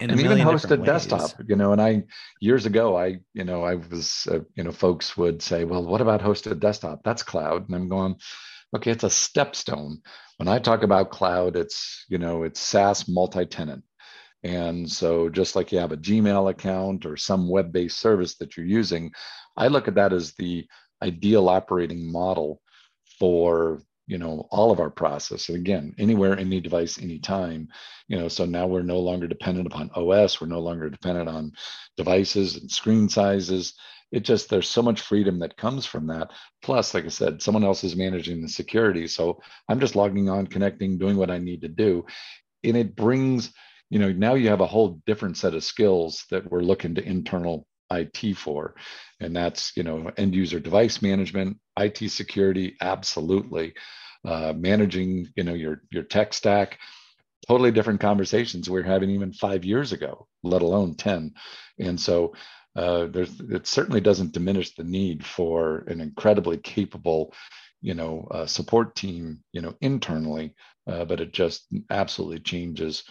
and even hosted desktop you know and i years ago i you know i was uh, you know folks would say well what about hosted desktop? That's cloud. And i'm going okay it's a stepstone. When i talk about cloud it's you know it's saas multi-tenant. And so just like you have a gmail account or some web-based service that you're using i look at that as the ideal operating model for you know all of our process and again anywhere any device anytime you know so now we're no longer dependent upon os we're no longer dependent on devices and screen sizes it just there's so much freedom that comes from that plus like i said someone else is managing the security so i'm just logging on connecting doing what i need to do and it brings you know now you have a whole different set of skills that we're looking to internal IT for. And that's, you know, end user device management, IT security, absolutely. Uh, managing, you know, your your tech stack, totally different conversations we are having even five years ago, let alone 10. And so uh, there's it certainly doesn't diminish the need for an incredibly capable, you know, uh, support team, you know, internally, uh, but it just absolutely changes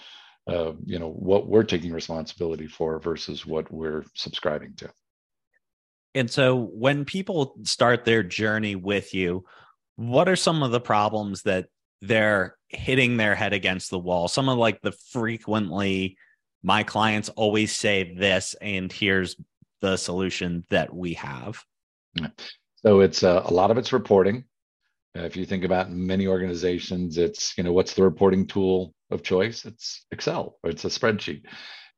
uh, you know what we're taking responsibility for versus what we're subscribing to and so when people start their journey with you what are some of the problems that they're hitting their head against the wall? Some of like the frequently my clients always say this and here's the solution that we have. So it's uh, a lot of it's reporting. If you think about many organizations it's you know what's the reporting tool of choice, it's Excel or it's a spreadsheet.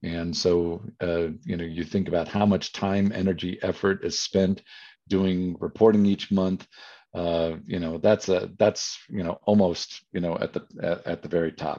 And so, uh, you know, you think about how much time, energy, effort is spent doing reporting each month. Uh, you know, that's a that's you know almost you know at the at, at the very top.